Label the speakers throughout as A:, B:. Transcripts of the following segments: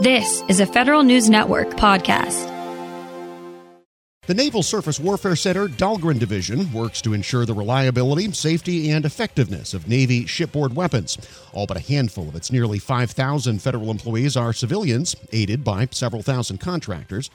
A: This is a Federal News Network podcast.
B: The Naval Surface Warfare Center Dahlgren Division works to ensure the reliability, safety, and effectiveness of Navy shipboard weapons. All but a handful of its nearly 5,000 federal employees are civilians, aided by several thousand contractors.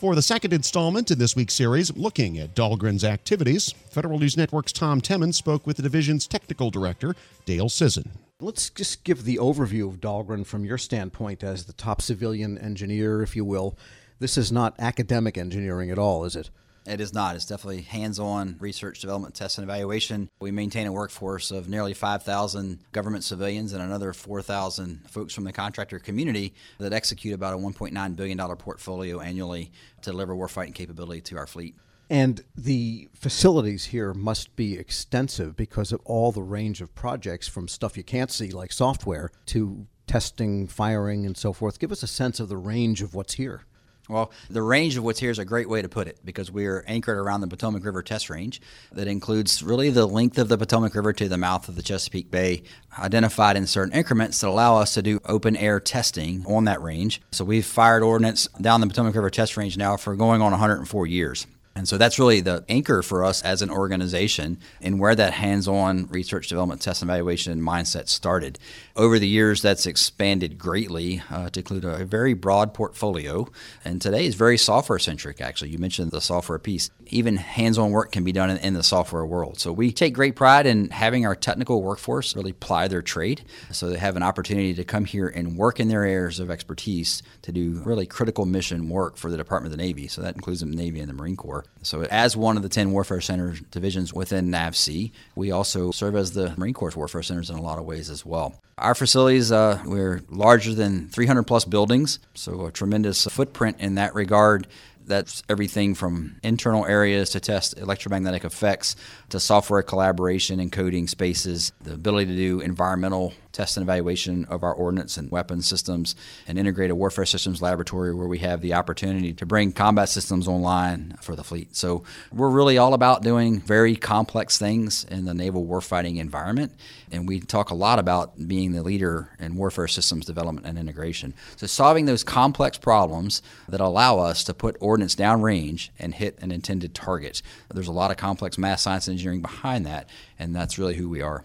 B: For the second installment in this week's series, looking at Dahlgren's activities, Federal News Network's Tom Temin spoke with the division's technical director, Dale Sisson.
C: Let's just give the overview of Dahlgren from your standpoint as the top civilian engineer, if you will. This is not academic engineering at all, is it?
D: It is not. It's definitely hands on research, development, test, and evaluation. We maintain a workforce of nearly 5,000 government civilians and another 4,000 folks from the contractor community that execute about a $1.9 billion portfolio annually to deliver warfighting capability to our fleet.
C: And the facilities here must be extensive because of all the range of projects from stuff you can't see, like software, to testing, firing, and so forth. Give us a sense of the range of what's here.
D: Well, the range of what's here is a great way to put it because we are anchored around the Potomac River test range that includes really the length of the Potomac River to the mouth of the Chesapeake Bay, identified in certain increments that allow us to do open air testing on that range. So we've fired ordnance down the Potomac River test range now for going on 104 years. And so that's really the anchor for us as an organization and where that hands on research, development, test, and evaluation mindset started. Over the years, that's expanded greatly uh, to include a very broad portfolio. And today is very software centric, actually. You mentioned the software piece. Even hands on work can be done in, in the software world. So we take great pride in having our technical workforce really ply their trade so they have an opportunity to come here and work in their areas of expertise to do really critical mission work for the Department of the Navy. So that includes the Navy and the Marine Corps. So, as one of the 10 Warfare Center divisions within NAVSEA, we also serve as the Marine Corps Warfare Centers in a lot of ways as well. Our facilities, uh, we're larger than 300 plus buildings, so a tremendous footprint in that regard. That's everything from internal areas to test electromagnetic effects to software collaboration and coding spaces, the ability to do environmental test and evaluation of our ordnance and weapons systems, and integrated warfare systems laboratory where we have the opportunity to bring combat systems online for the fleet. So we're really all about doing very complex things in the naval warfighting environment, and we talk a lot about being the leader in warfare systems development and integration. So solving those complex problems that allow us to put ordnance downrange and hit an intended target. There's a lot of complex math science and engineering behind that, and that's really who we are.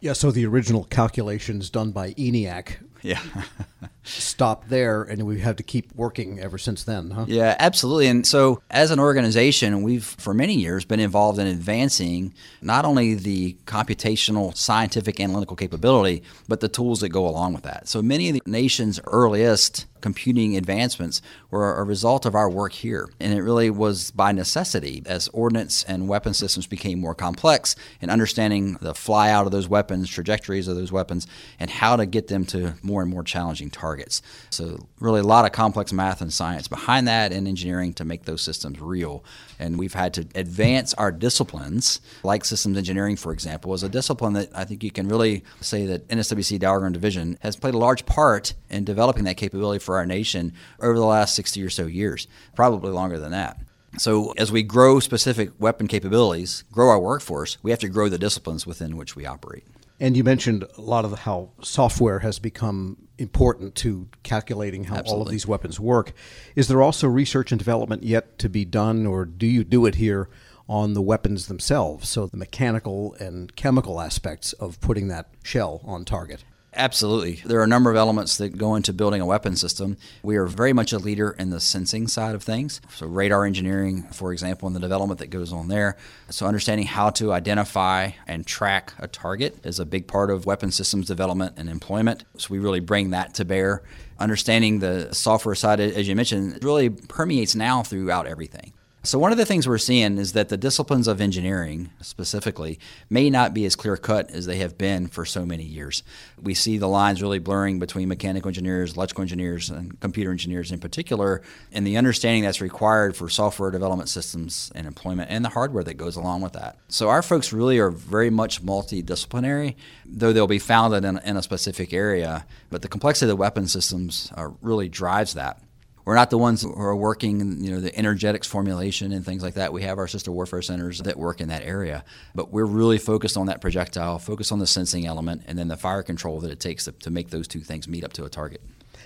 C: Yeah, so the original calculations done by ENIAC
D: yeah.
C: stopped there, and we've to keep working ever since then, huh?
D: Yeah, absolutely. And so, as an organization, we've for many years been involved in advancing not only the computational, scientific, analytical capability, but the tools that go along with that. So, many of the nation's earliest computing advancements were a result of our work here. And it really was by necessity as ordnance and weapon systems became more complex and understanding the fly out of those weapons, trajectories of those weapons, and how to get them to more and more challenging targets. So, really, a lot of complex math and science behind that and engineering to make those systems real. And we've had to advance our disciplines, like systems engineering, for example, is a discipline that I think you can really say that NSWC Dahlgren Division has played a large part in developing that capability for our nation over the last 60 or so years, probably longer than that. So, as we grow specific weapon capabilities, grow our workforce, we have to grow the disciplines within which we operate.
C: And you mentioned a lot of how software has become important to calculating how
D: Absolutely.
C: all of these weapons work. Is there also research and development yet to be done, or do you do it here on the weapons themselves? So the mechanical and chemical aspects of putting that shell on target.
D: Absolutely. There are a number of elements that go into building a weapon system. We are very much a leader in the sensing side of things. So, radar engineering, for example, and the development that goes on there. So, understanding how to identify and track a target is a big part of weapon systems development and employment. So, we really bring that to bear. Understanding the software side, as you mentioned, really permeates now throughout everything. So, one of the things we're seeing is that the disciplines of engineering specifically may not be as clear cut as they have been for so many years. We see the lines really blurring between mechanical engineers, electrical engineers, and computer engineers in particular, and the understanding that's required for software development systems and employment and the hardware that goes along with that. So, our folks really are very much multidisciplinary, though they'll be founded in, in a specific area, but the complexity of the weapon systems uh, really drives that. We're not the ones who are working, you know, the energetics formulation and things like that. We have our sister warfare centers that work in that area, but we're really focused on that projectile, focused on the sensing element, and then the fire control that it takes to, to make those two things meet up to a target.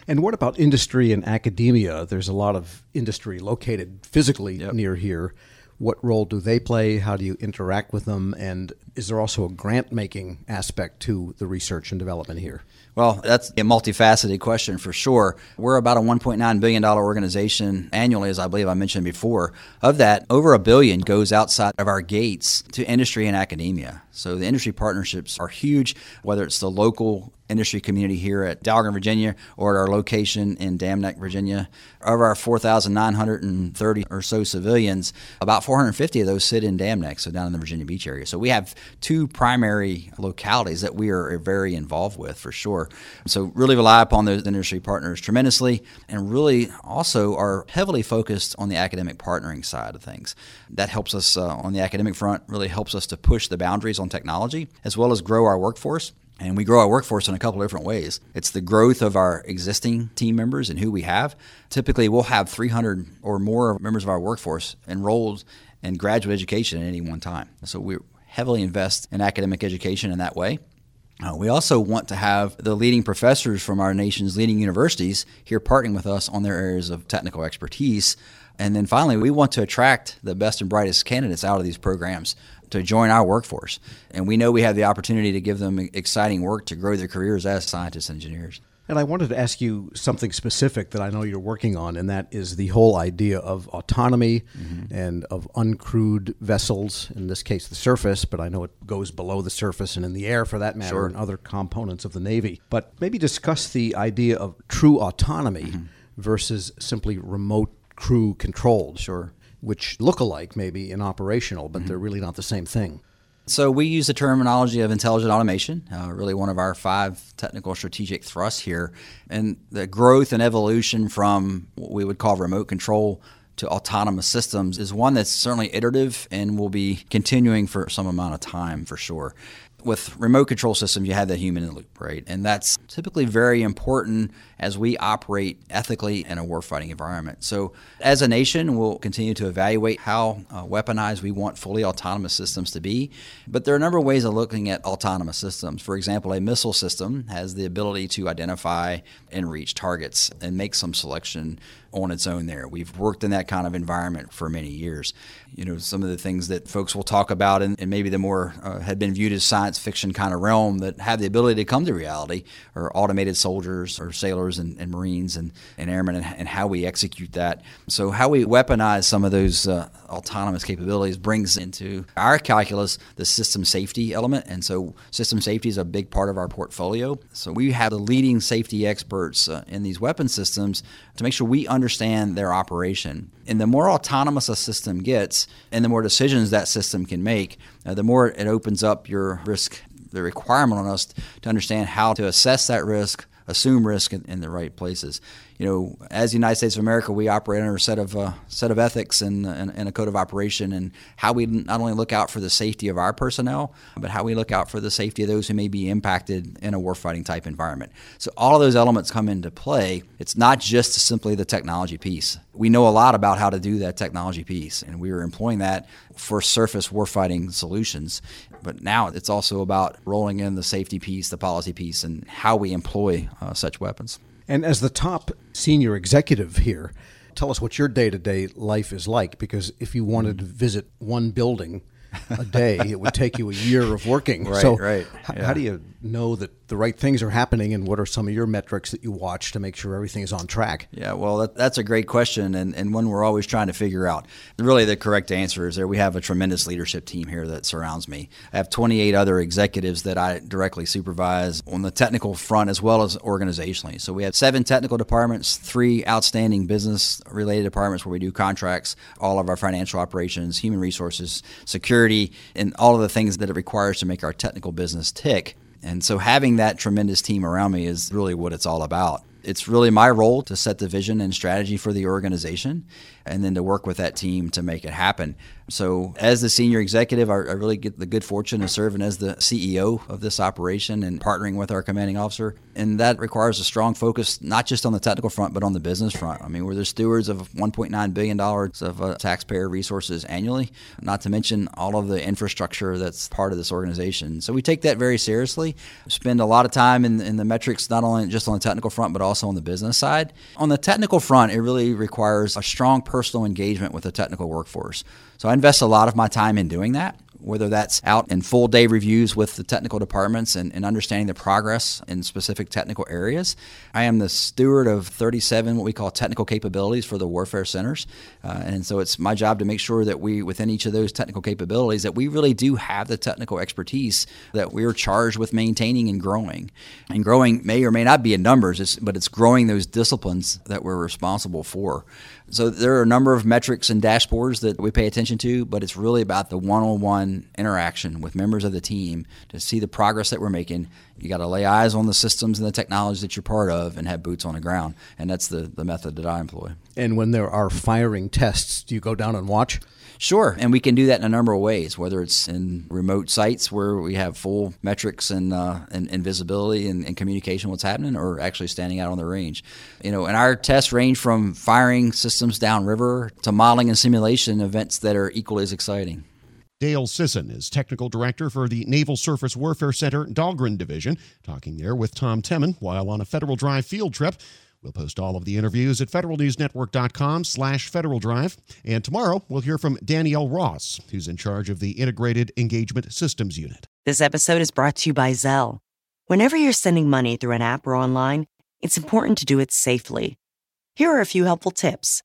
C: And what about industry and academia? There's a lot of industry located physically
D: Yep.
C: near here. What role do they play? How do you interact with them? And is there also a grant making aspect to the research and development here?
D: Well, that's a multifaceted question for sure. We're about a $1.9 billion organization annually, as I believe I mentioned before. Of that, over a billion goes outside of our gates to industry and academia. So the industry partnerships are huge, whether it's the local industry community here at Dahlgren, Virginia, or at our location in Dam Neck, Virginia. Of our 4,930 or so civilians, about 450 of those sit in Dam Neck, so down in the Virginia Beach area. So we have two primary localities that we are very involved with for sure. So really rely upon those industry partners tremendously, and really also are heavily focused on the academic partnering side of things. That helps us uh, on the academic front, really helps us to push the boundaries on technology as well as grow our workforce. And we grow our workforce in a couple of different ways. It's the growth of our existing team members and who we have. Typically, we'll have 300 or more members of our workforce enrolled in graduate education at any one time. So we heavily invest in academic education in that way. Uh, we also want to have the leading professors from our nation's leading universities here partnering with us on their areas of technical expertise. And then finally, we want to attract the best and brightest candidates out of these programs to join our workforce. And we know we have the opportunity to give them exciting work to grow their careers as scientists and engineers.
C: And I wanted to ask you something specific that I know you're working on, and that is the whole idea of autonomy mm-hmm. and of uncrewed vessels, in this case, the surface, but I know it goes below the surface and in the air for that matter,
D: Sure.
C: and other components of the Navy. But maybe discuss the idea of true autonomy mm-hmm. versus simply remote crew controlled.
D: Sure.
C: Which look alike maybe in operational, but they're mm-hmm. really not the same thing.
D: So we use the terminology of intelligent automation, uh, really one of our five technical strategic thrusts here, and the growth and evolution from what we would call remote control to autonomous systems is one that's certainly iterative and will be continuing for some amount of time for sure. With remote control systems, you have that human in the loop, right? And that's typically very important as we operate ethically in a warfighting environment. So, as a nation, we'll continue to evaluate how uh, weaponized we want fully autonomous systems to be. But there are a number of ways of looking at autonomous systems. For example, a missile system has the ability to identify and reach targets and make some selection on its own there. We've worked in that kind of environment for many years. You know, some of the things that folks will talk about and, and maybe the more uh, had been viewed as science fiction kind of realm that have the ability to come to reality are automated soldiers or sailors and, and Marines and, and airmen and, and how we execute that. So, how we weaponize some of those uh, autonomous capabilities brings into our calculus the system safety element. And so, system safety is a big part of our portfolio. So, we have the leading safety experts uh, in these weapon systems to make sure we understand their operation. And the more autonomous a system gets, and the more decisions that system can make, uh, the more it opens up your risk, the requirement on us to understand how to assess that risk, assume risk in, in the right places. You know, as the United States of America, we operate under a set of uh, set of ethics and, and, and a code of operation, and how we not only look out for the safety of our personnel, but how we look out for the safety of those who may be impacted in a warfighting type environment. So all of those elements come into play. It's not just simply the technology piece. We know a lot about how to do that technology piece, and we are employing that for surface warfighting solutions. But now it's also about rolling in the safety piece, the policy piece, and how we employ uh, such weapons.
C: And as the top senior executive here, tell us what your day to day life is like. Because if you wanted to visit one building a day, it would take you a year of working.
D: Right,
C: so,
D: right,
C: h-
D: yeah.
C: how do you know that the right things are happening, and what are some of your metrics that you watch to make sure everything is on track?
D: Yeah, well, that, that's a great question and, and one we're always trying to figure out. Really, the correct answer is there we have a tremendous leadership team here that surrounds me. I have 28 other executives that I directly supervise on the technical front as well as organizationally. So we have seven technical departments, three outstanding business related departments where we do contracts, all of our financial operations, human resources, security, and all of the things that it requires to make our technical business tick. And so having that tremendous team around me is really what it's all about. It's really my role to set the vision and strategy for the organization and then to work with that team to make it happen. So, as the senior executive, I, I really get the good fortune of serving as the CEO of this operation and partnering with our commanding officer. And that requires a strong focus, not just on the technical front, but on the business front. I mean, we're the stewards of $1.9 billion of uh, taxpayer resources annually, not to mention all of the infrastructure that's part of this organization. So, we take that very seriously, spend a lot of time in, in the metrics, not only just on the technical front, but also also on the business side. On the technical front, it really requires a strong personal engagement with the technical workforce. So I invest a lot of my time in doing that whether that's out in full day reviews with the technical departments and, and, understanding the progress in specific technical areas. I am the steward of 37 what we call technical capabilities for the warfare centers. Uh, and so it's my job to make sure that we, within each of those technical capabilities, that we really do have the technical expertise that we're charged with maintaining and growing. And growing may or may not be in numbers, it's, but it's growing those disciplines that we're responsible for. So there are a number of metrics and dashboards that we pay attention to, but it's really about the one-on-one interaction with members of the team to see the progress that we're making. You got to lay eyes on the systems and the technology that you're part of and have boots on the ground. And that's the, the method that I employ.
C: And when there are firing tests, do you go down and watch?
D: Sure, and we can do that in a number of ways, whether it's in remote sites where we have full metrics and, uh, and, and, visibility and, and, communication what's happening, or actually standing out on the range. You know, and our tests range from firing systems downriver to modeling and simulation events that are equally as exciting.
B: Dale Sisson is technical director for the Naval Surface Warfare Center Dahlgren Division, talking there with Tom Temin while on a Federal Drive field trip. We'll post all of the interviews at federalnewsnetwork.com slash Federal Drive. And tomorrow, we'll hear from Danielle Ross, who's in charge of the Integrated Engagement Systems Unit.
E: This episode is brought to you by Zelle. Whenever you're sending money through an app or online, it's important to do it safely. Here are a few helpful tips.